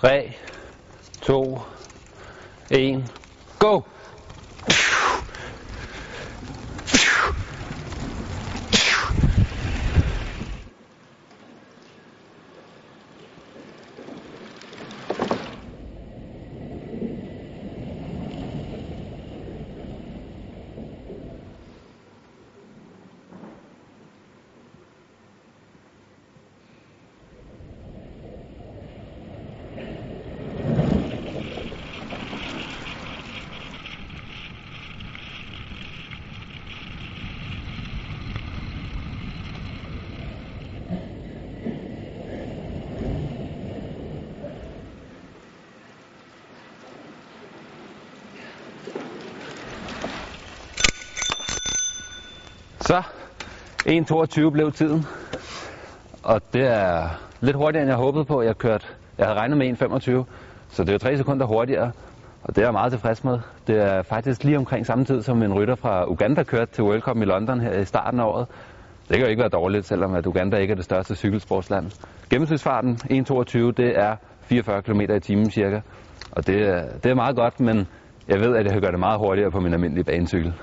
3, 2, 1, go! Så, 1.22 blev tiden. Og det er lidt hurtigere, end jeg håbede på. Jeg, kørte, jeg havde regnet med 1.25, så det er 3 sekunder hurtigere. Og det er jeg meget tilfreds med. Det er faktisk lige omkring samme tid, som en rytter fra Uganda kørte til World Cup i London her i starten af året. Det kan jo ikke være dårligt, selvom at Uganda ikke er det største cykelsportsland. Gennemsnitsfarten 1.22, det er 44 km i timen cirka. Og det, er- det er meget godt, men jeg ved, at jeg kan gøre det meget hurtigere på min almindelige banecykel.